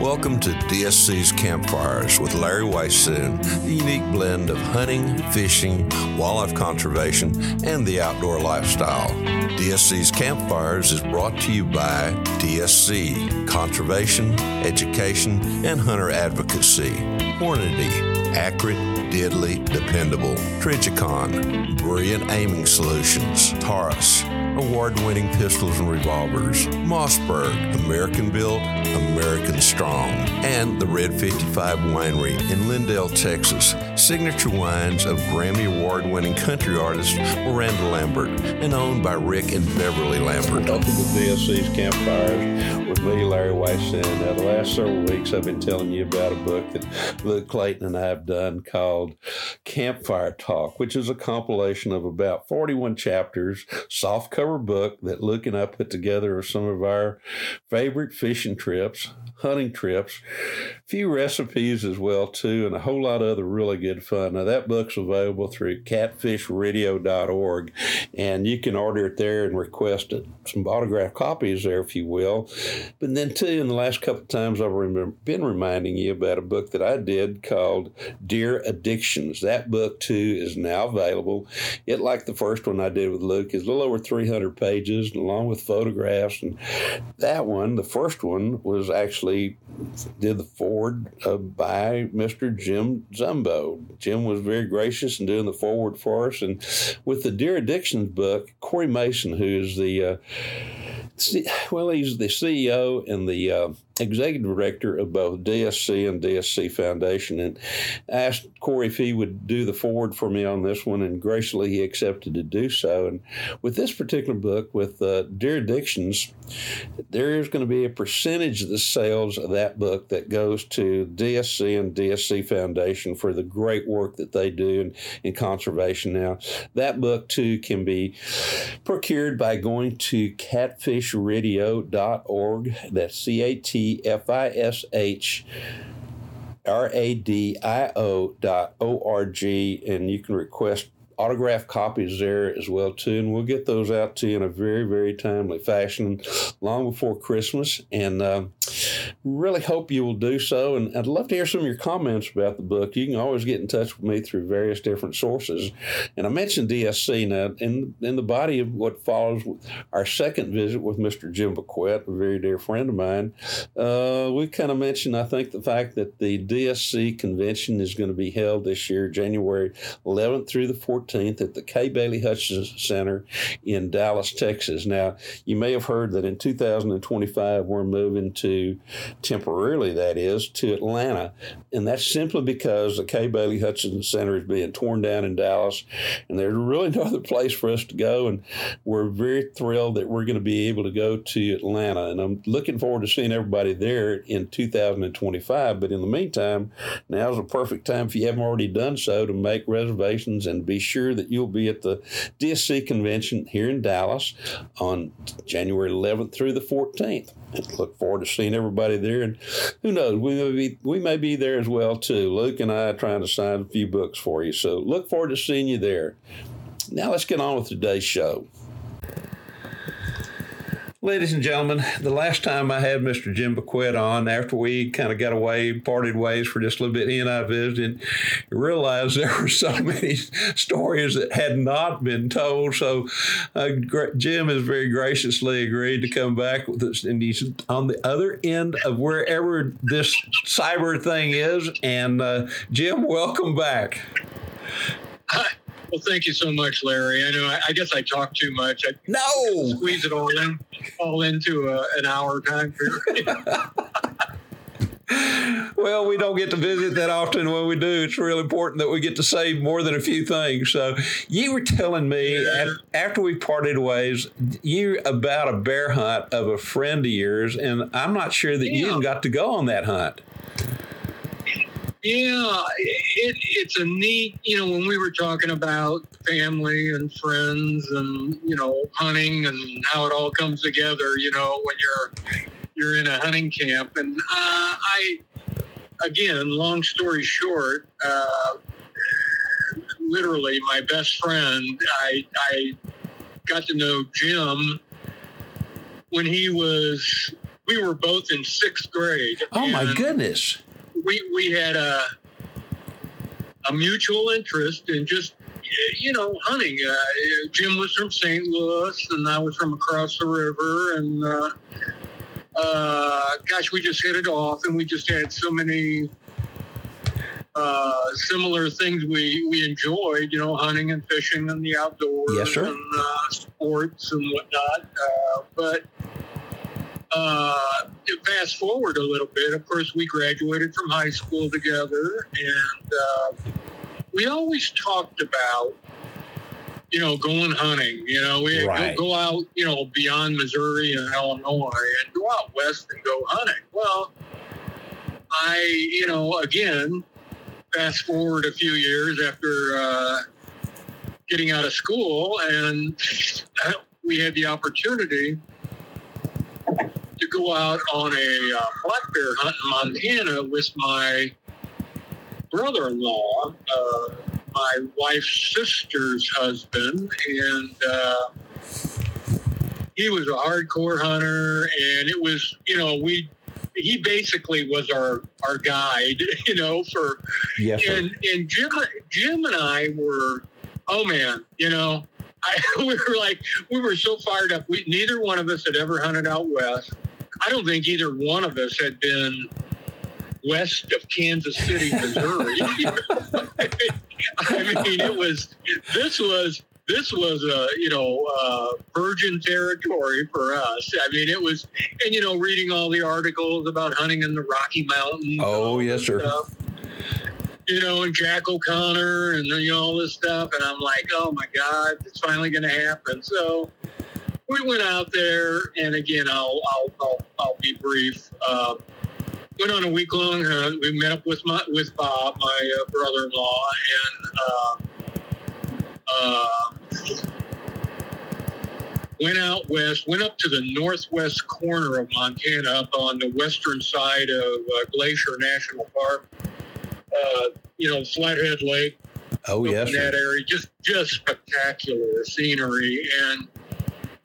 Welcome to DSC's Campfires with Larry Weishuhn, the unique blend of hunting, fishing, wildlife conservation, and the outdoor lifestyle. DSC's Campfires is brought to you by DSC, Conservation, Education, and Hunter Advocacy. Hornady, accurate, deadly, dependable. Trijicon, brilliant aiming solutions. Taurus, award-winning pistols and revolvers. Mossberg, American built, American strong. And the Red 55 Winery in Lindale, Texas. Signature wines of Grammy Award-winning country artist Miranda Lambert and owned by Rick and Beverly Lambert. Welcome to DSC's Campfires with me, Larry Weishuhn. Now, uh, the last several weeks I've been telling you about a book that Luke Clayton and I have done called Campfire Talk, which is a compilation of about 41 chapters, soft cover book that Luke and I put together of some of our favorite fishing trips, hunting trips, a few recipes as well too, and a whole lot of other really good fun. Now that book's available through catfishradio.org, and you can order it there and request it, some autographed copies there if you will. But then too, in the last couple of times I've been reminding you about a book that I did called Deer Addictions. That book too is now available. It, like the first one I did with Luke, is a little over 300 pages, along with photographs. And that one, the first one, was actually did the forward uh, by Mr. Jim Zumbo. Jim was very gracious in doing the forward for us. And with the Deer Addictions book, Corey Mason, who is the uh, well, he's the CEO and the uh, executive director of both DSC and DSC Foundation, and asked Corey if he would do the forward for me on this one, and graciously he accepted to do so. And with this particular book, with uh, Deer Addictions, there is going to be a percentage of the sales of that book that goes to DSC and DSC Foundation for the great work that they do in, in conservation. Now, that book too can be procured by going to catfishradio.org. That's C A T F I S H R A D I O dot O R G, and you can request autograph copies there as well too, and we'll get those out to you in a very very timely fashion, long before Christmas. And uh, really hope you will do so. And I'd love to hear some of your comments about the book. You can always get in touch with me through various different sources. And I mentioned DSC now in in the body of what follows our second visit with Mr. Jim Bequette, a very dear friend of mine. Uh, we kind of mentioned, I think, the fact that the DSC convention is going to be held this year, January 11th through the 14th 14th at the K. Bailey Hutchison Center in Dallas, Texas. Now, you may have heard that in 2025 we're moving to temporarily that is, to Atlanta. And that's simply because the K. Bailey Hutchison Center is being torn down in Dallas, and there's really no other place for us to go. And we're very thrilled that we're going to be able to go to Atlanta. And I'm looking forward to seeing everybody there in 2025. But in the meantime, now's a perfect time if you haven't already done so to make reservations and be sure that you'll be at the DSC convention here in Dallas on January 11th through the 14th. Look forward to seeing everybody there. And who knows, we may be we may be there as well too. Luke and I are trying to sign a few books for you. So look forward to seeing you there. Now let's get on with today's show. Ladies and gentlemen, the last time I had Mr. Jim Bequette on, after we kind of got away, parted ways for just a little bit, he and I visited, realized there were so many stories that had not been told. So uh, Jim has very graciously agreed to come back with us, and he's on the other end of wherever this cyber thing is. And uh, Jim, welcome back. Hi. Well, thank you so much, Larry. I know. I, I guess I talk too much. I no, squeeze it all in, all into a, an hour time period. well, we don't get to visit that often. When we do, it's real important that we get to say more than a few things. So, you were telling me yeah. after we parted ways, you about a bear hunt of a friend of yours, and I'm not sure that yeah. you even got to go on that hunt. Yeah, it, it's a neat, you know, when we were talking about family and friends and, you know, hunting and how it all comes together, you know, when you're you're in a hunting camp. And uh, I, again, long story short, uh, literally my best friend, I, I got to know Jim when he was, we were both in sixth grade. Oh, my goodness we we had a a mutual interest in just you know hunting. Uh, Jim was from St. Louis, and I was from across the river, and uh, uh, gosh, we just hit it off, and we just had so many. Uh, similar things we, we enjoyed, you know, hunting and fishing and the outdoors yes, and uh, sports and whatnot. Uh, but uh, fast forward a little bit, of course, we graduated from high school together, and uh, we always talked about, you know, going hunting. You know, we right. go, go out, you know, beyond Missouri and Illinois, and go out west and go hunting. Well, I, you know, again, fast forward a few years after uh, getting out of school, and we had the opportunity to go out on a uh, black bear hunt in Montana with my brother-in-law, uh, my wife's sister's husband, and uh, he was a hardcore hunter, and it was, you know, we he basically was our our guide, you know, for yes, and and Jim Jim and I were, oh man, you know, I, we were like we were so fired up. We neither one of us had ever hunted out west. I don't think either one of us had been west of Kansas City, Missouri. I mean, it was this was this was a you know uh, virgin territory for us. I mean, it was, and you know, reading all the articles about hunting in the Rocky Mountains. Oh yes, sir. Stuff, you know, and Jack O'Connor and you know all this stuff, and I'm like, oh my God, it's finally going to happen. So we went out there, and again, I'll I'll I'll, I'll be brief. Uh, went on a week long hunt. We met up with my with Bob, my uh, brother-in-law, and uh, uh, went out west. Went up to the northwest corner of Montana, up on the western side of uh, Glacier National Park. Uh, you know, Flathead Lake. Oh yes, in that area, just just spectacular scenery and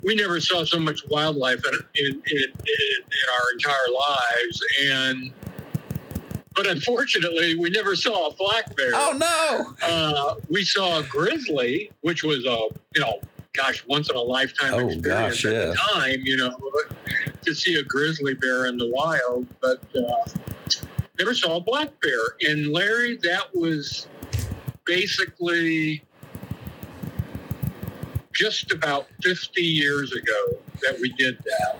we never saw so much wildlife in, in, in, in our entire lives. And but unfortunately, we never saw a black bear. Oh no! Uh, we saw a grizzly, which was a you know, gosh, once in a lifetime oh, experience gosh, at yeah. the time. You know, to see a grizzly bear in the wild, but uh, never saw a black bear. And Larry, that was basically just about 50 years ago that we did that.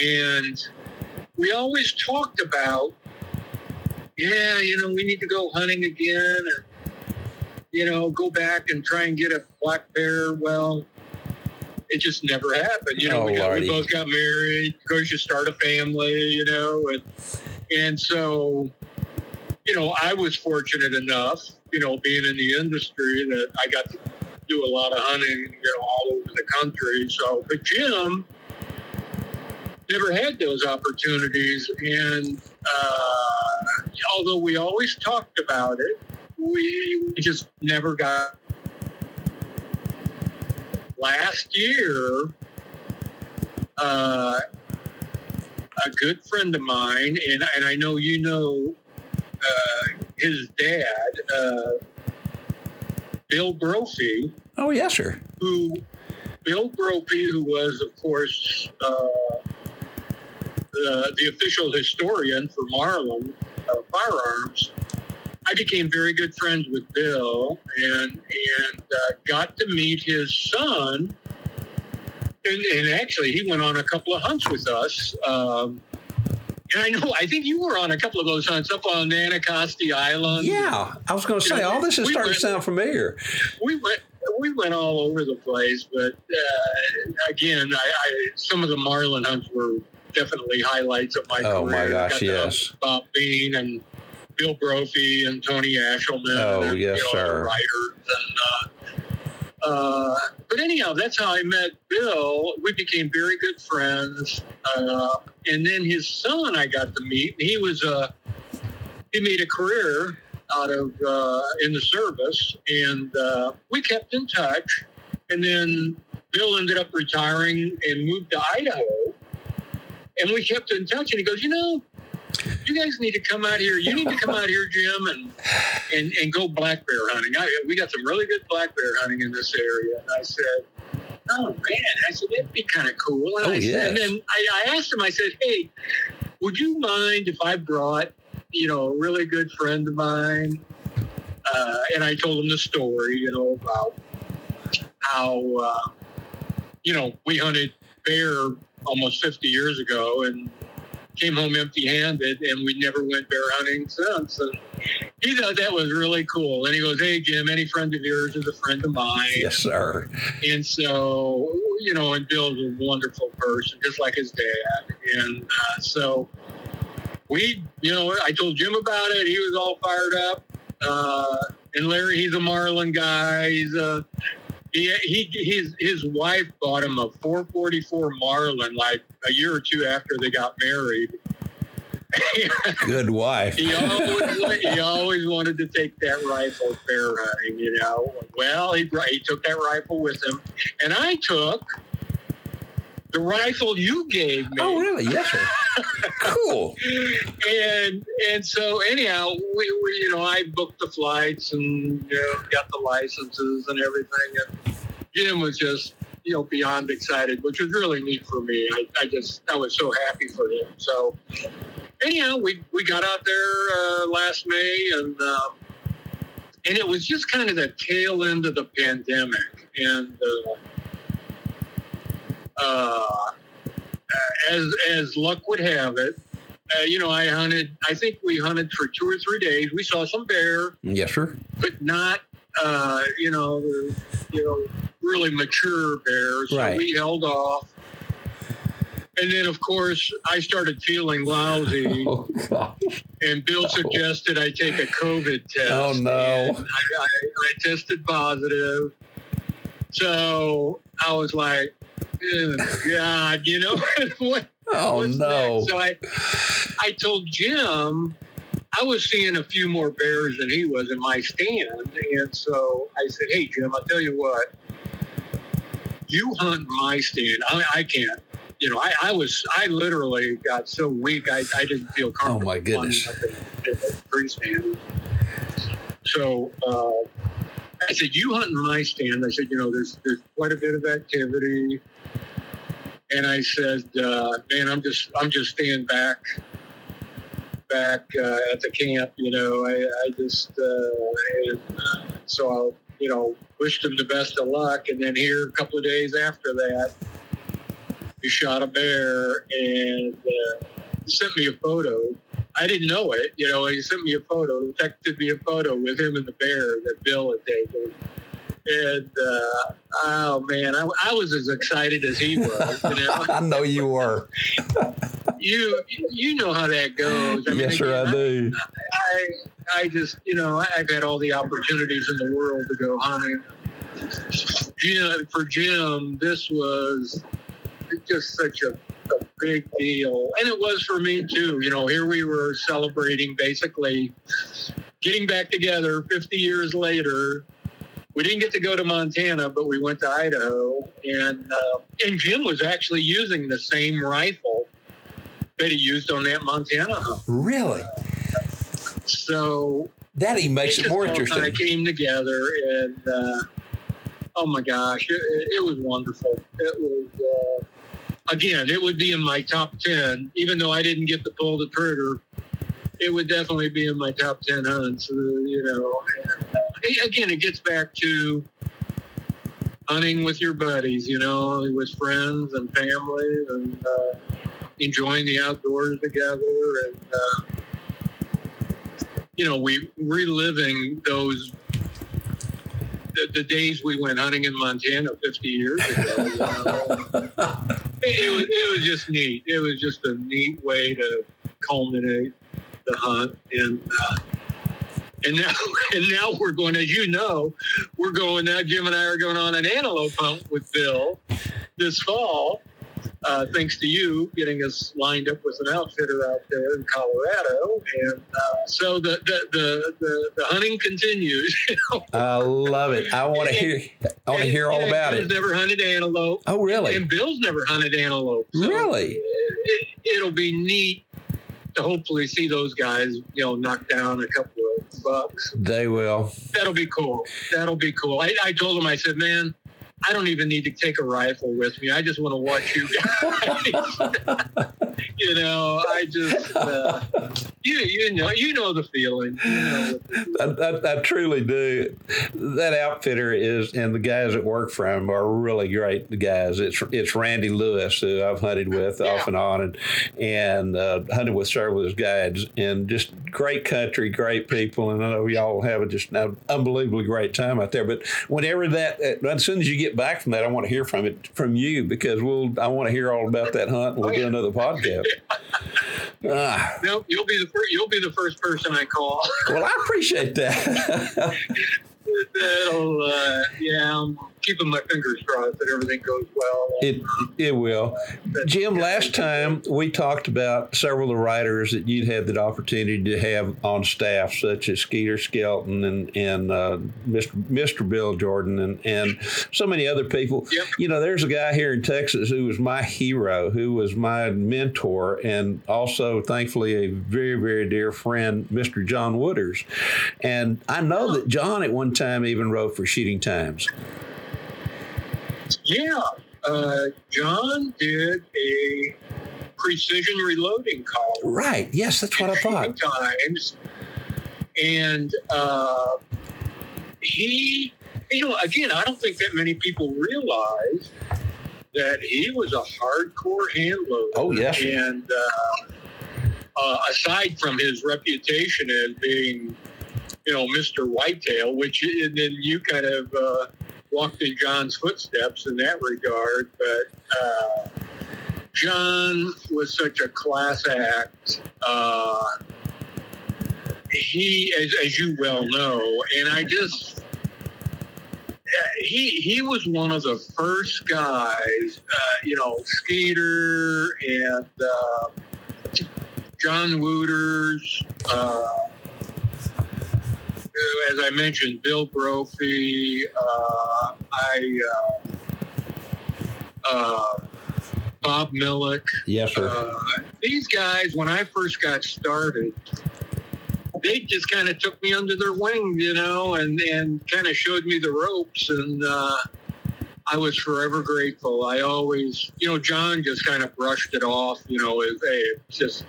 And we always talked about, yeah, you know, we need to go hunting again, and you know, go back and try and get a black bear. Well, it just never happened. You know, Oh, we, got, we both got married. Of course, you start a family. You know, and and so, you know, I was fortunate enough, you know, being in the industry that I got to do a lot of hunting, you know, all over the country. So, but Jim never had those opportunities, and uh, although we always talked about it, we just never got. Last year, uh, a good friend of mine, and, and I know you know uh, his dad, uh, Bill Brophy, Oh, yes, sir. who Bill Brophy, who was, of course, uh, the, the official historian for Marlin uh, Firearms. I became very good friends with Bill and and uh, got to meet his son. And, and actually, he went on a couple of hunts with us. Um, and I know, I think you were on a couple of those hunts up on Anticosti Island. Yeah, I was going to say, all this is We starting to sound familiar. we went we went all over the place, but uh, again, I, I some of the marlin hunts were definitely highlights of my Oh, my career. gosh, Got to yes. Bob Bean and Bill Brophy and Tony Ashelman. Oh, and, yes, you know, sir. Writers and. Uh, uh, but anyhow, that's how I met Bill. We became very good friends, uh, and then his son I got to meet. He was a, he made a career out of uh, in the service, and uh, we kept in touch. And then Bill ended up retiring and moved to Idaho, and we kept in touch. And he goes, you know, you guys need to come out here. You need to come out here, Jim, and and, and go black bear hunting. I, we got some really good black bear hunting in this area. And I said, oh man, I said that'd be kind of cool. And, Oh, I said, and then I, I asked him. I said, hey, would you mind if I brought you know a really good friend of mine? Uh, and I told him the story, you know, about how uh, you know we hunted bear almost 50 years ago and came home empty-handed, and we never went bear hunting since. And he thought that was really cool. And he goes, "Hey Jim, any friend of yours is a friend of mine." Yes, sir. And so, you know, and Bill's a wonderful person, just like his dad. And uh, so we, you know, I told Jim about it. He was all fired up. Uh, and Larry, he's a Marlin guy. He's a he, he his his wife bought him a 444 Marlin like a year or two after they got married. Good wife. he always he always wanted to take that rifle bear hunting, you know. Well, he brought- he took that rifle with him, and I took the rifle you gave me. Oh, really? Yes, sir. cool. And and so anyhow, we, we you know I booked the flights and you know, got the licenses and everything, and Jim was just you know beyond excited, which was really neat for me. I, I just I was so happy for him. So anyhow, we we got out there uh, last May, and um, and it was just kind of the tail end of the pandemic, and. Uh, uh, as as luck would have it, uh, you know, I hunted. I think we hunted for two or three days. We saw some bear, Yes, sir. but not, uh, you know, the, you know, really mature bears. So Right. we held off. And then, of course, I started feeling lousy, Oh, and Bill suggested I take a COVID test. Oh, no. I, I, I tested positive. So I was like, "Oh, God, you know, what, Oh, no. next? So I, I told Jim I was seeing a few more bears than he was in my stand, and so I said, "Hey, Jim, I'll tell you what. You hunt my stand. I, I can't. You know, I, I was, I literally got so weak, I, I didn't feel comfortable. Oh, my goodness. up in, in the tree stand. So uh, I said, "You hunt in my stand." I said, "You know, there's there's quite a bit of activity." and I said, uh, "Man, I'm just I'm just staying back back uh, at the camp. You know, I, I just uh, and, uh, so I'll you know wished him the best of luck. And then here a couple of days after that, he shot a bear, and uh, sent me a photo. I didn't know it, you know. He sent me a photo, he texted me a photo with him and the bear that Bill had taken. And uh, oh man, I, I was as excited as he was. You know, I know you were. you you know how that goes. I mean, yes, sir, I again, do. I I just you know I've had all the opportunities in the world to go hunting. Jim for Jim, this was just such a, a big deal, and it was for me too. You know, here we were celebrating basically getting back together 50 years later. We didn't get to go to Montana, but we went to Idaho, and uh, and Jim was actually using the same rifle that he used on that Montana hunt. Really? So That even makes it more interesting. Kind of came together, and uh, oh my gosh, it, it, it was wonderful. It was uh, again, it would be in my top ten, even though I didn't get to pull the trigger. It would definitely be in my top ten hunts. Uh, you know, again, it gets back to hunting with your buddies. You know, with friends and family, and uh, enjoying the outdoors together, and. Uh, you know, we reliving those the, the days we went hunting in Montana 50 years ago. You know? it, it was it was just neat. It was just a neat way to culminate the hunt, and uh, and now and now we're going, as you know, we're going now. Jim and I are going on an antelope hunt with Bill this fall. Uh, thanks to you getting us lined up with an outfitter out there in Colorado, and uh, so the the, the the the hunting continues. I love it. I want to hear. I want to hear all about Bill's it. Never hunted antelope. Oh, really? And Bill's never hunted antelope. So Really? It, it'll be neat to hopefully see those guys, you know, knock down a couple of bucks. They will. That'll be cool. That'll be cool. I, I told him, I said, man, I don't even need to take a rifle with me. I just want to watch you guys. you know, I just, uh, you, you know, you know the feeling. You know I, I, I truly do. That outfitter is, and the guys that work for him are really great guys. It's it's Randy Lewis who I've hunted with Yeah. off and on, and and uh, hunted with several of his guides, and just great country, great people, and I know y'all have a just an unbelievably great time out there. But whenever that, uh, as soon as you get back from that, I want to hear from it from you because we'll I want to hear all about that hunt. and We'll Oh, do another podcast. Ah, No, you'll be the first. You'll be the first person I call. well, I appreciate that. That'll, uh, yeah, I'm keeping my fingers crossed that everything goes well. It it will. Jim, last time we talked about several of the writers that you'd had the opportunity to have on staff, such as Skeeter Skelton and and uh, Mr. Mr. Bill Jordan and and so many other people. Yep. You know, there's a guy here in Texas who was my hero, who was my mentor, and also thankfully a very very dear friend, Mr. John Wooters. And I know that John at one time even wrote for Shooting Times. Yeah, uh, John did a precision reloading column. Right. Yes, that's what I thought. Times, and uh, he, you know, again, I don't think that many people realize that he was a hardcore handloader. Oh, yes. and uh, uh, aside from his reputation as being, you know, Mr. Whitetail, which and then you kind of uh, walked in John's footsteps in that regard, but. Uh, John was such a class act. Uh, he, as, as you well know, and I just, he he was one of the first guys, uh, you know, Skeeter and uh, John Wooters. Uh, as I mentioned, Bill Brophy. Uh, I. Uh, uh, Bob Milek. Yes, sir. Uh, these guys, when I first got started, they just kind of took me under their wing, you know, and, and kind of showed me the ropes. And uh, I was forever grateful. I always, you know, John just kind of brushed it off, you know, as hey, it's just,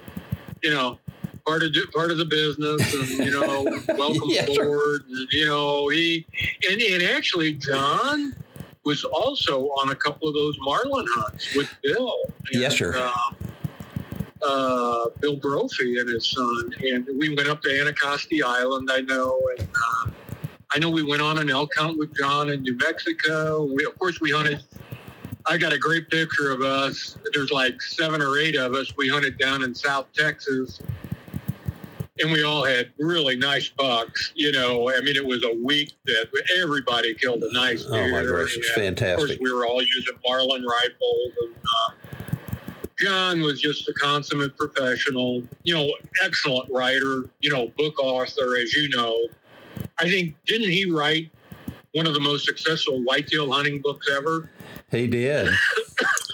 you know, part of the- part of the business, and you know, welcome Yes, sir. aboard. And, you know, he and and actually, John was also on a couple of those marlin hunts with Bill. Yes, And, sir. Uh, uh, Bill Brophy and his son, and we went up to Anticosti Island. I know, and uh, I know we went on an elk hunt with John in New Mexico. We, of course, we hunted. I got a great picture of us. There's like seven or eight of us. We hunted down in South Texas, and we all had really nice bucks. You know, I mean, it was a week that everybody killed a nice Oh my gosh, it's and Of course, fantastic. we were all using Marlin rifles. And, uh, John was just a consummate professional, you know, excellent writer, you know, book author, as you know. I think, didn't he write one of the most successful whitetail hunting books ever? He did.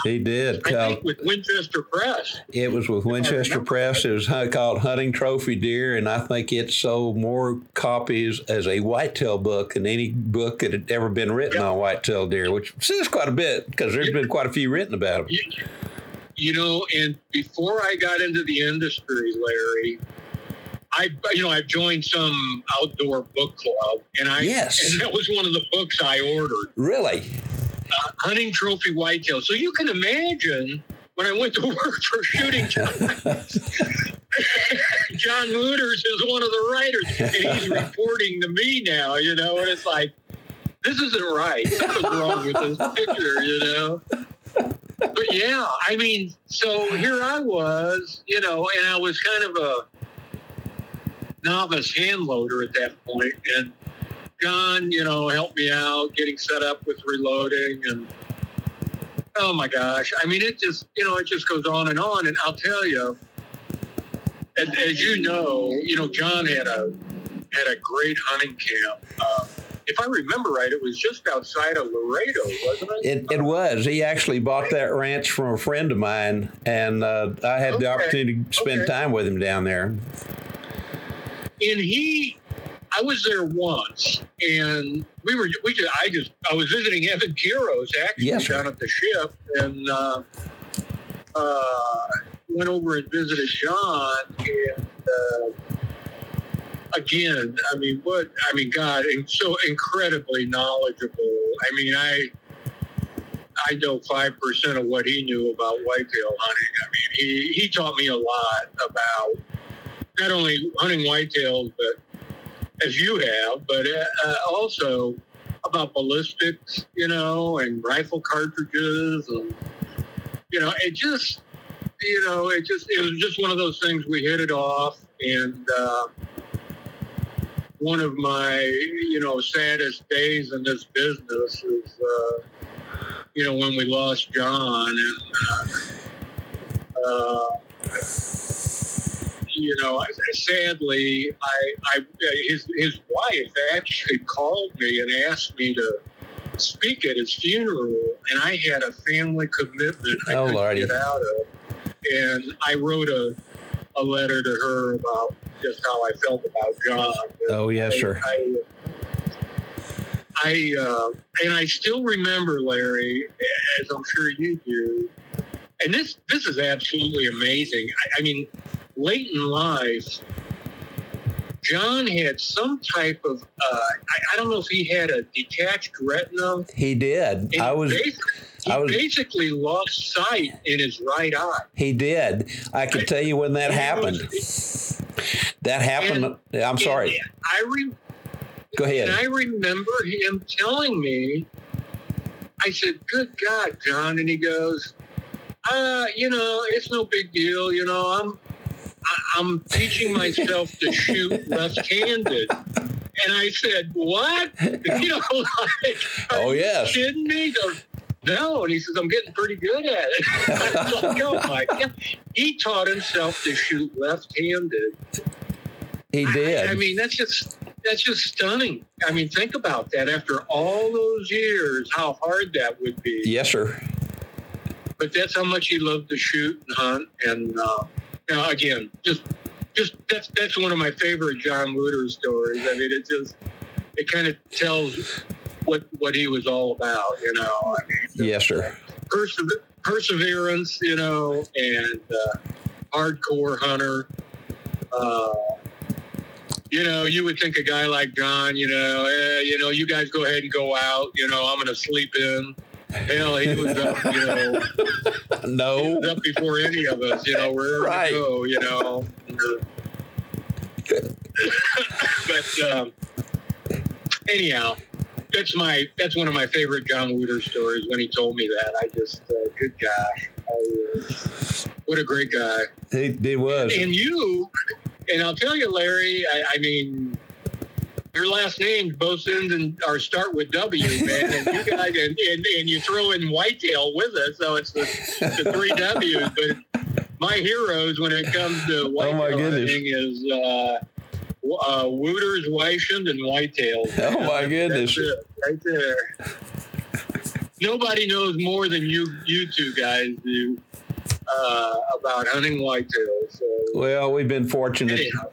He did. I think with Winchester Press. It was with Winchester. Press. It was called Hunting Trophy Deer, and I think it sold more copies as a whitetail book than any book that had ever been written Yeah. on whitetail deer, which says quite a bit because there's been quite a few written about them. You, you know, and before I got into the industry, Larry, I, you know, I've joined some outdoor book club, and I, Yes. and that was one of the books I ordered. Really? Hunting trophy whitetail. So you can imagine when I went to work for shooting John, John Wooters is one of the writers, and he's reporting to me now, you know, and it's like, this isn't right. Something's wrong with this picture, you know. But yeah, I mean, so here I was, you know, and I was kind of a novice hand loader at that point, and John, you know, helped me out getting set up with reloading and oh my gosh. I mean, it just, you know, it just goes on and on. And I'll tell you, as, as you know, you know, John had a, had a great hunting camp. Uh, if I remember right, it was just outside of Laredo, wasn't it? It, it was. He actually bought that ranch from a friend of mine, and uh, I had the opportunity to spend Okay. time with him down there. and he I was there once and we were we just I just I was visiting Evan Kiros actually Yes, down at the ship and uh, uh, went over and visited John and uh, again I mean what I mean God and so incredibly knowledgeable. I mean I I know five percent of what he knew about whitetail hunting. I mean he he taught me a lot about not only hunting whitetails, but as you have, but uh, uh, also about ballistics, you know, and rifle cartridges, and you know, it just, you know, it just, it was just one of those things. We hit it off, and uh, one of my, you know, saddest days in this business is, uh, you know, when we lost John, and. Uh, uh, you know, sadly, I, I, his, his wife actually called me and asked me to speak at his funeral, and I had a family commitment I Oh, couldn't Lordy. get out of, and I wrote a, a letter to her about just how I felt about John. Oh, yes, sir. I, I uh, and I still remember Larry, as I'm sure you do. And this this is absolutely amazing. I, I mean, late in life, John had some type of uh, I, I don't know if he had a detached retina. He did. And I was. basi- he I was- basically lost sight in his right eye. He did. I can tell you when that happened. That happened. I'm sorry. I re- Go And ahead. I remember him telling me, I said, Good God, John. And he goes, uh, you know, it's no big deal. You know, I'm I- I'm teaching myself to shoot left-handed. And I said, What? You know, like, Oh, yes. kidding me? No, and he says, I'm getting pretty good at it. I was like, oh my God. He taught himself to shoot left-handed. He did. I mean, that's just that's just stunning. I mean, think about that. After all those years, how hard that would be. yes, sir. But that's how much he loved to shoot and hunt. And uh, know, again, just just that's that's one of my favorite John Wooter stories. I mean, it just it kind of tells what what he was all about. You know, I mean, Yes, sir. persever- perseverance, you know, and uh, hardcore hunter. Uh, you know, you would think a guy like John, you know, eh, you know, you guys go ahead and go out. You know, I'm going to sleep in. Hell, he was up, you know, he No. was up before any of us, you know, wherever Right. to go, you know. but um, anyhow, that's my that's one of my favorite John Wooter stories. When he told me that, I just uh, good gosh, I, uh, what a great guy. He, he was. And you, and I'll tell you, Larry. I, I mean, your last names both end and or start with W, man. And you guys, and, and, and you throw in Whitetail with it, so it's the, the three W's. But my heroes when it comes to Oh, whitetail hunting is uh, uh, Wooters, Weishuhn, and Whitetails. Oh, my goodness. Right there. Nobody knows more than you, you two guys do uh, about hunting whitetails. So, Well, we've been fortunate anyhow.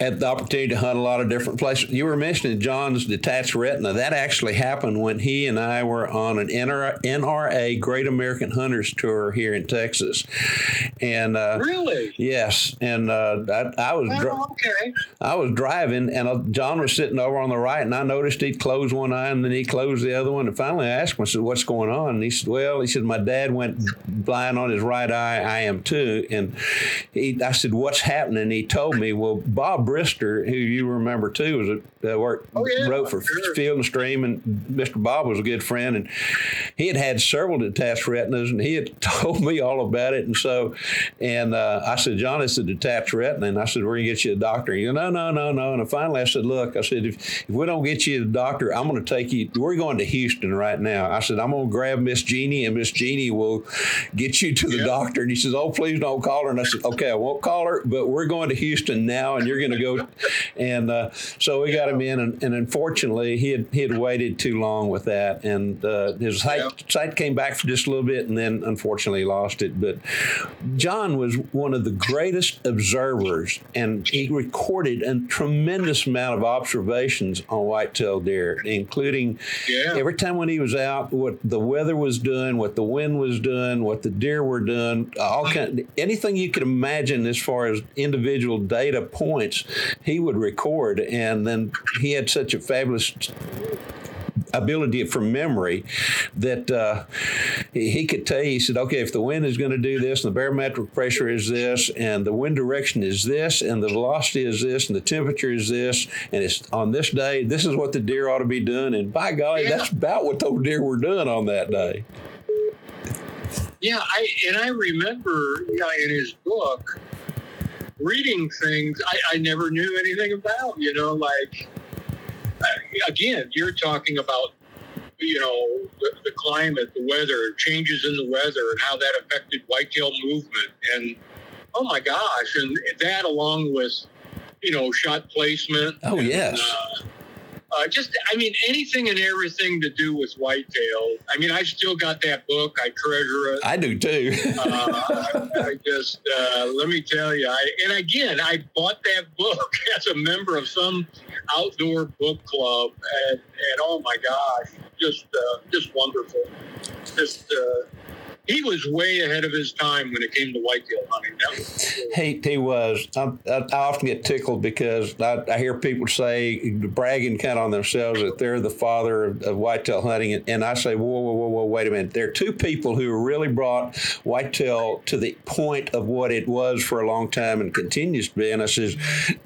Had the opportunity to hunt a lot of different places. You were mentioning John's detached retina. That actually happened when he and I were on an NRA, Great American Hunters tour here in Texas. And uh, Really? yes, and uh, I, I was Oh, okay. I was driving, and uh, John was sitting over on the right, and I noticed he'd close one eye and then he closed the other one. And finally, I asked him, I said, "What's going on?" And he said, "Well, he said my dad went blind on his right eye. I am too." And he, I said, "What's happening?" He told me, "Well, Bob Brister, who you remember too, was a uh, worked Oh, yeah, wrote for sure. Field and Stream, and Mr. Bob was a good friend, and he had had several detached retinas, and he had told me all about it. And so, and uh, I said, John, it's a detached retina, and I said, we're gonna get you a doctor. He goes, no, no, no, no. And finally, I said, look, I said, if, if we don't get you a doctor, I'm gonna take you. We're going to Houston right now. I said, I'm gonna grab Miss Jeannie, and Miss Jeannie will get you to the Yeah. doctor. And he says, oh, please don't call her. And I said, okay, I won't call her, but we're going to Houston now, and you're gonna go. And uh, so we got him in, and, and unfortunately, he had he had waited too long with that, and uh, his sight, Yeah. sight came back for just a little bit, and then unfortunately lost it. But John was one of the greatest observers, and he recorded a tremendous amount of observations on whitetail deer, including Yeah. every time when he was out, what the weather was doing, what the wind was doing, what the deer were doing, all kind, anything you could imagine as far as individual data points, he would record, and then he had such a fabulous ability from memory that uh, he could tell you, he said, okay, if the wind is going to do this, and the barometric pressure is this, and the wind direction is this, and the velocity is this, and the temperature is this, and it's on this day, this is what the deer ought to be doing. And by golly, Yeah. that's about what those deer were doing on that day. Yeah, I and I remember yeah, in his book reading things I, I never knew anything about. You know, like uh, again, you're talking about you know the, the climate, the weather, changes in the weather, and how that affected whitetail movement. And oh my gosh, and that along with you know shot placement. Oh, and, yes. uh, uh, just, I mean, anything and everything to do with whitetail. I mean, I still got that book. I treasure it. I do too. Uh, I just, uh, let me tell you, I, and again, I bought that book as a member of some outdoor book club, and, and oh my gosh, just, uh, just wonderful. Just, uh, he was way ahead of his time when it came to whitetail hunting. Was, He, he was. I, I, often get tickled because I, I hear people say, bragging kind of on themselves, that they're the father of, of whitetail hunting. And, and I say, whoa, whoa, whoa, whoa, wait a minute. There are two people who really brought whitetail to the point of what it was for a long time and continues to be. And I says,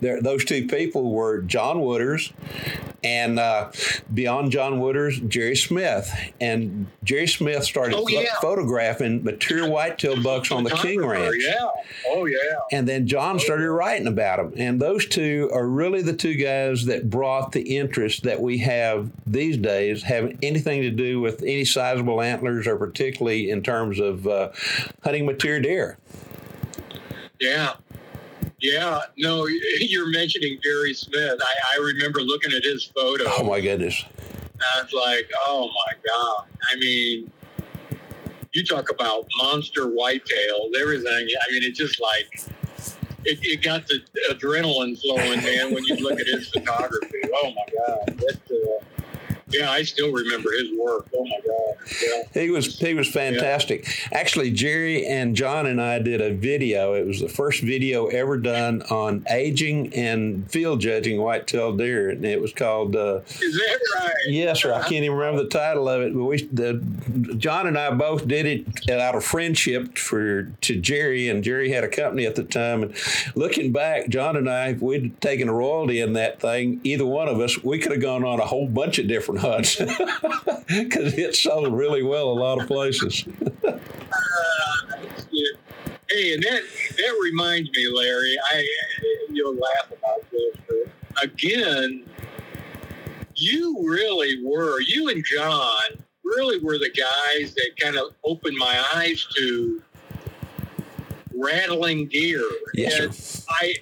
there, those two people were John Wooters and uh, beyond John Wooters, Jerry Smith. And Jerry Smith started Oh, yeah. photographing mature whitetail bucks on the King Ranch. Yeah. Oh, yeah. And then John started writing about them. And those two are really the two guys that brought the interest that we have these days, having anything to do with any sizable antlers or particularly in terms of uh, hunting mature deer. Yeah. Yeah. No, you're mentioning Jerry Smith. I, I remember looking at his photo. Oh my goodness. I was like, oh my God. I mean, you talk about monster whitetails, everything. I mean, it's just like, it, it got the adrenaline flowing, man, when you look at his photography. Oh my God. That, uh, Yeah, I still remember his work. Oh my god! Yeah. He was he was fantastic. Actually, Jerry and John and I did a video. It was the first video ever done on aging and field judging white-tailed deer, and it was called. Uh, Is that right? yes, sir. I can't even remember the title of it, but we the, John and I both did it out of friendship for to Jerry, and Jerry had a company at the time. And looking back, John and I, if we'd taken a royalty in that thing, either one of us, we could have gone on a whole bunch of different hunts because it sold really well a lot of places. Uh, yeah. Hey, and that that reminds me, Larry. I you'll laugh about this, but again, you really were. You and John really were the guys that kind of opened my eyes to rattling gear. Yes. I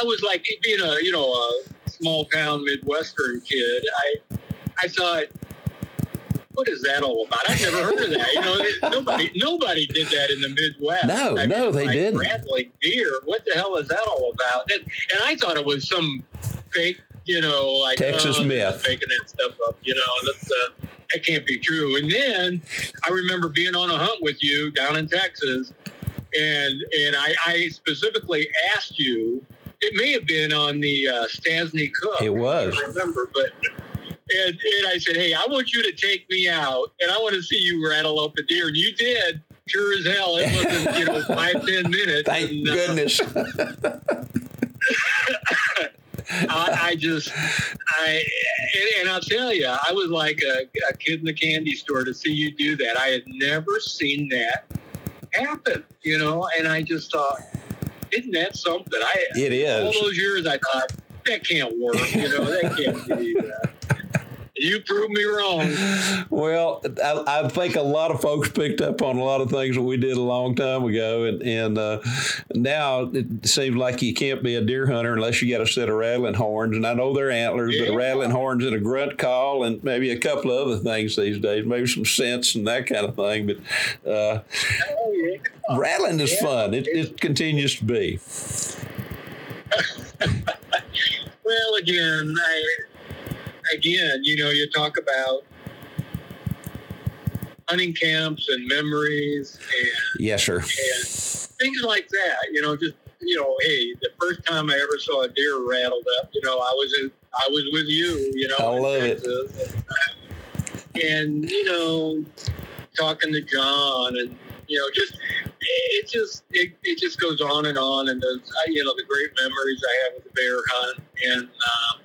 I was like being a you know a small town Midwestern kid. I I thought. What is that all about? I've never heard of that. You know, nobody nobody did that in the Midwest. No, I no, they like didn't. Rattling deer. What the hell is that all about? And, and I thought it was some fake, you know, like Texas oh, myth. making that stuff up. You know, that's uh, that can't be true. And then I remember being on a hunt with you down in Texas, and and I, I specifically asked you. It may have been on the uh, Stasney Cook. It was. I remember, but and, and I said, hey, I want you to take me out, and I want to see you rattle up a deer, and you did. Sure as hell, it wasn't you know five ten minutes. Thank and, uh, goodness. I, I just, I, and, and I'll tell you, I was like a, a kid in the candy store to see you do that. I had never seen that happen, you know, and I just thought, isn't that something? I, It all those years, I thought, that can't work, you know, that can't be that. You proved me wrong. Well, I, I think a lot of folks picked up on a lot of things that we did a long time ago, and and uh, now it seems like you can't be a deer hunter unless you got a set of rattling horns. And I know they're antlers, but rattling horns and a grunt call, and maybe a couple of other things these days, maybe some scents and that kind of thing. But uh, Oh, yeah. rattling is Yeah. fun. It, it continues to be. Well, again, I, again, you know, you talk about hunting camps and memories and, yeah, sure, and things like that. You know, just you know, hey, the first time I ever saw a deer rattled up, you know, I was in, I was with you. You know, I love it. And you know, talking to John and you know, just it just it, it just goes on and on, and those you know the great memories I have with the bear hunt, and um,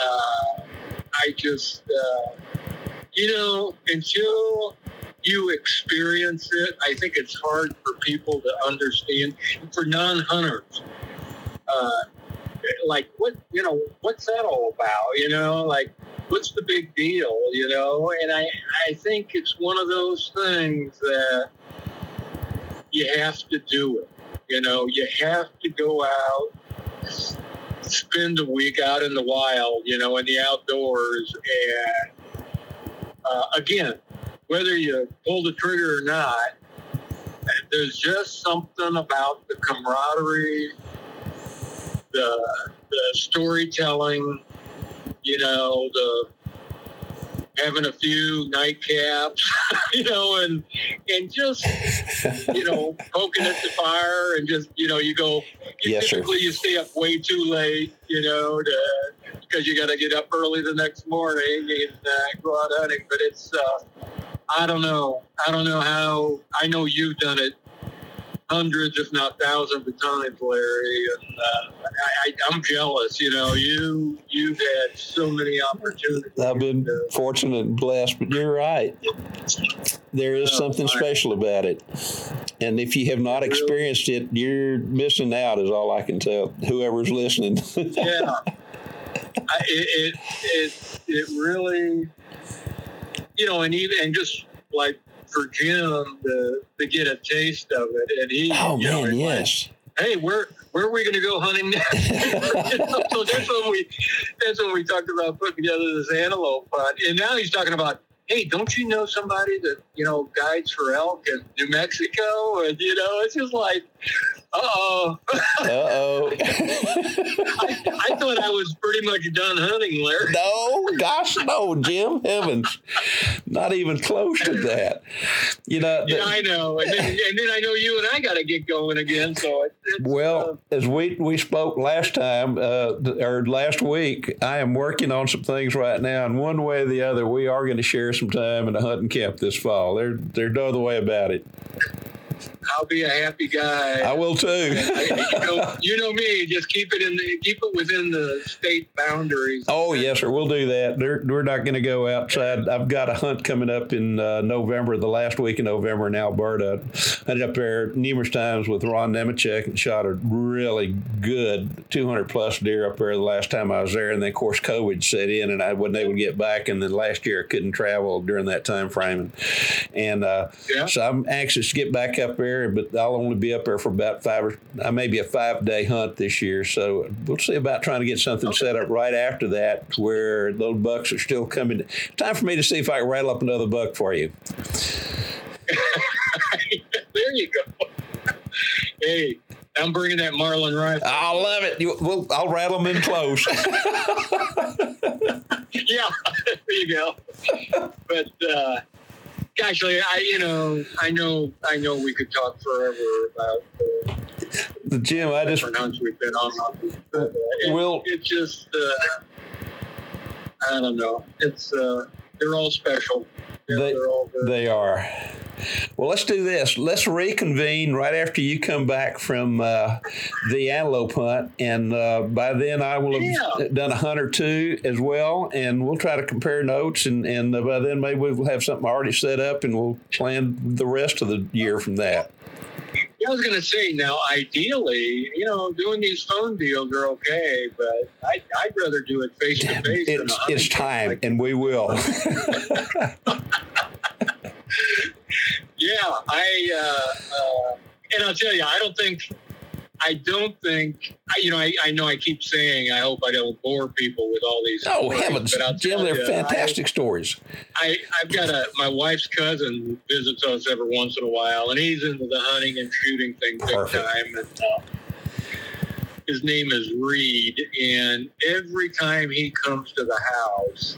uh, I just uh, you know until you experience it, I think it's hard for people to understand. For non-hunters, uh, like what you know, what's that all about? You know, like what's the big deal? You know, and I I think it's one of those things that you have to do it. You know, you have to go out, spend a week out in the wild, you know, in the outdoors. And uh, again, whether you pull the trigger or not, there's just something about the camaraderie, the, the storytelling, you know, the having a few nightcaps, you know, and and just you know poking at the fire and just you know you go. You sir. typically you stay up way too late, you know, to because you got to get up early the next morning and uh, go out hunting. But it's uh, I don't know. I don't know how. I know you've done it hundreds, if not thousands of times, Larry. And uh, I, I, I'm jealous. You know, you you've had so many opportunities. I've been to- fortunate and blessed, but you're right. There is Oh, something special about it. And if you have not experienced it, you're missing out, is all I can tell whoever's listening. yeah. I, it, it it it really, you know, and even and just like for Jim to to get a taste of it, and he, oh, know, man, he's yes. hey, where where are we going to go hunting next? You know, so that's when we that's when we talked about putting together this antelope hunt, and now he's talking about. Hey, don't you know somebody that you know guides for elk in New Mexico? And you know, it's just like Uh-oh. Uh-oh. I, I thought I was pretty much done hunting, Larry. no, gosh, no, Jim. Heavens. Not even close to that. You know, Yeah, I know. And then, and then I know you and I got to get going again. So it, it's, Well, as we we spoke last time uh, or last week, I am working on some things right now, and one way or the other, we are going to share some time in a hunting camp this fall. There, there's no other way about it. I'll be a happy guy. I will too. you, know, you know me. Just keep it in the keep it within the state boundaries. Oh yes, sir. We'll do that. They're, we're not going to go outside. I've got a hunt coming up in uh, November, the last week in November in Alberta. Hunted up there numerous times with Ron Nemechek and shot a really good 200 plus deer up there the last time I was there. And then of course COVID set in, and I wasn't able to get back. And then last year I couldn't travel during that time frame. And, and uh, Yeah. so I'm anxious to get back up there, but I'll only be up there for about five or uh, maybe a five day hunt this year. So we'll see about trying to get something set up right after that where those bucks are still coming. Time for me to see if I can rattle up another buck for you. there you go. hey, I'm bringing that Marlin rifle. I love it. You, well, I'll rattle them in close. yeah, there you go. But uh, like, I you know I know I know we could talk forever about the the Jim, I just hunts we've been on. Uh, it, Well- it just uh, I don't know. It's uh, they're all special. They're, They- they're all. They are. Well, let's do this. Let's reconvene right after you come back from uh, the antelope hunt, and uh, by then I will have Yeah. done a hunt or two as well, and we'll try to compare notes, and and uh, by then maybe we'll have something already set up, and we'll plan the rest of the year from that. Yeah, I was going to say now, ideally, you know, doing these phone deals are okay, but I, I'd rather do it face to face. It's it's time, Like, and we will. yeah, I, uh, uh, and I'll tell you, I don't think, I don't think, I, you know, I, I know I keep saying, I hope I don't bore people with all these. oh stories, heavens, but I'll Jim, they're you, fantastic stories. I, I've got a my wife's cousin visits us every once in a while, and he's into the hunting and shooting thing big time. And uh, his name is Reed, and every time he comes to the house,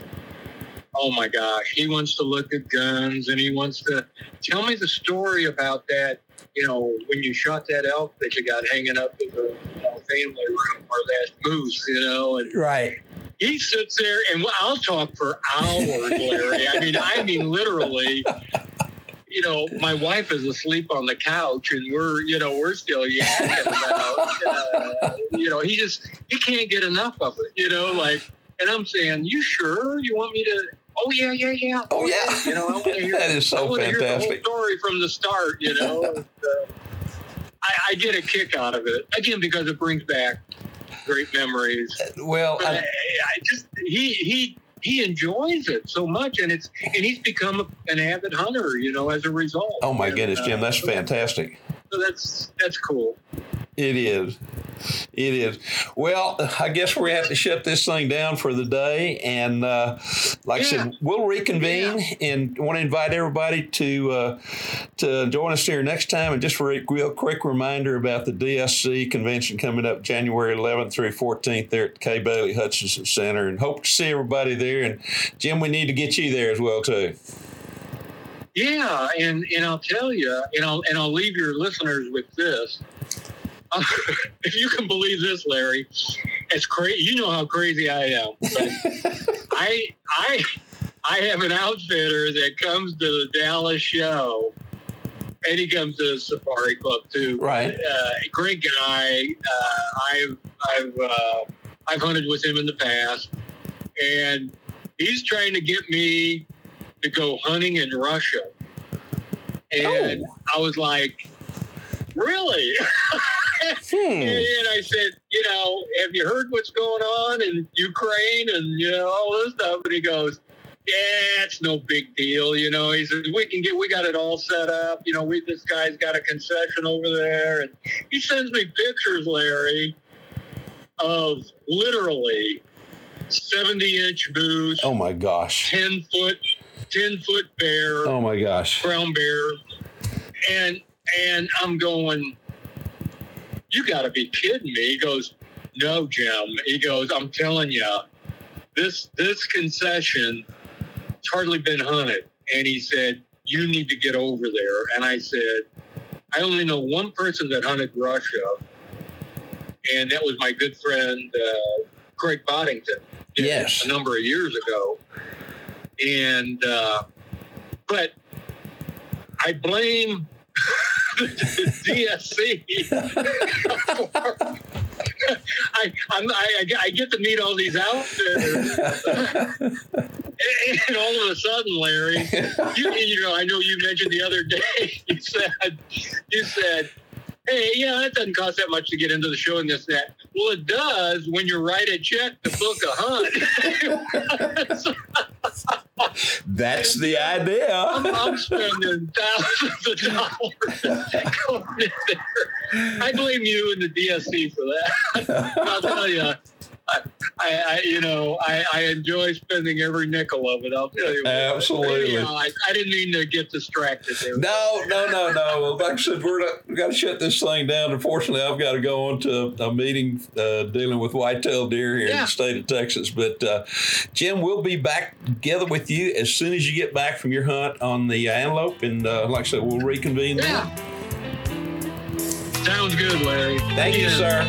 oh my gosh, he wants to look at guns, and he wants to tell me the story about that. You know, when you shot that elk that you got hanging up in the family room, or that moose, you know, and Right. he sits there and I'll talk for hours, Larry. I mean, I mean, literally. You know, my wife is asleep on the couch, and we're, you know, we're still yakking about. Uh, you know, he just he can't get enough of it. You know, like, and I'm saying, you sure you want me to? Oh yeah, yeah, yeah. Oh yeah. You know, I want to hear that is so want to hear the whole fantastic. story from the start. You know, And, uh, I, I get a kick out of it again because it brings back great memories. Well, I, I, I just he he he enjoys it so much, and it's and he's become an avid hunter, you know, as a result. oh my And, goodness, Jim, uh, that's fantastic. So that's that's cool. It is. It is. Well, I guess we have to shut this thing down for the day. And uh, like I said, we'll reconvene and want to invite everybody to uh, to join us here next time. And just for a real quick reminder about the DSC convention coming up January 11th through 14th there at Kay Bailey Hutchison Center. And hope to see everybody there. And Jim, we need to get you there as well, too. Yeah, and and I'll tell you, and I'll and I'll leave your listeners with this. if you can believe this, Larry, it's crazy. You know how crazy I am. I I I have an outfitter that comes to the Dallas show, and he comes to the Safari Club too. Right. Uh, great guy. Uh, I've I've uh, I've hunted with him in the past, and he's trying to get me to go hunting in Russia. And I was like, really? Hmm. And I said, you know, have you heard what's going on in Ukraine and you know all this stuff? And he goes, yeah, it's no big deal. You know, he says we can get, we got it all set up. You know, we this guy's got a concession over there, and he sends me pictures, Larry, of literally seventy inch moose, Oh, my gosh. ten foot, ten foot bear Oh, my gosh. brown bear, and and I'm going, You got to be kidding me. He goes, No, Jim. He goes, I'm telling you, this this concession, it's hardly been hunted. And he said, You need to get over there. And I said, I only know one person that hunted Russia, and that was my good friend uh, Craig Boddington. Yes. a number of years ago, and uh, but I blame DSC. I, I I get to meet all these outfitters, and all of a sudden, Larry, you, you know, I know you mentioned the other day. You said, you said, "Hey, yeah, it doesn't cost that much to get into the show and this and that." Well, it does when you write a check to book a hunt. That's the idea. I'm, spending thousands of dollars in there. I blame you and the DSC for that. I'll tell you. I, I, you know, I, I enjoy spending every nickel of it. I'll tell you. what. Absolutely. Anyhow, I, I didn't mean to get distracted there. No, no, no, no. Like I said, we're not, we got to shut this thing down. Unfortunately, I've got to go on to a meeting uh, dealing with whitetail deer here in the state of Texas. But uh, Jim, we'll be back together with you as soon as you get back from your hunt on the antelope, and uh, like I said, we'll reconvene. then. Sounds good, Larry. Thank you, sir,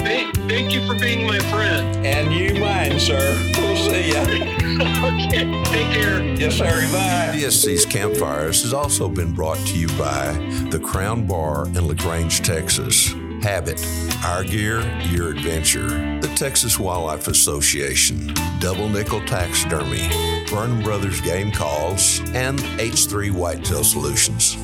Thank, thank you for being my friend. and you mine, sir. We'll see ya. okay, take care. Yes, sir. Bye. DSC's Campfires has also been brought to you by the Crown Bar in LaGrange, Texas. Habit, Our Gear, Your Adventure, the Texas Wildlife Association, Double Nickel Taxidermy, Vernon Brothers Game Calls, and H3 Whitetail Solutions.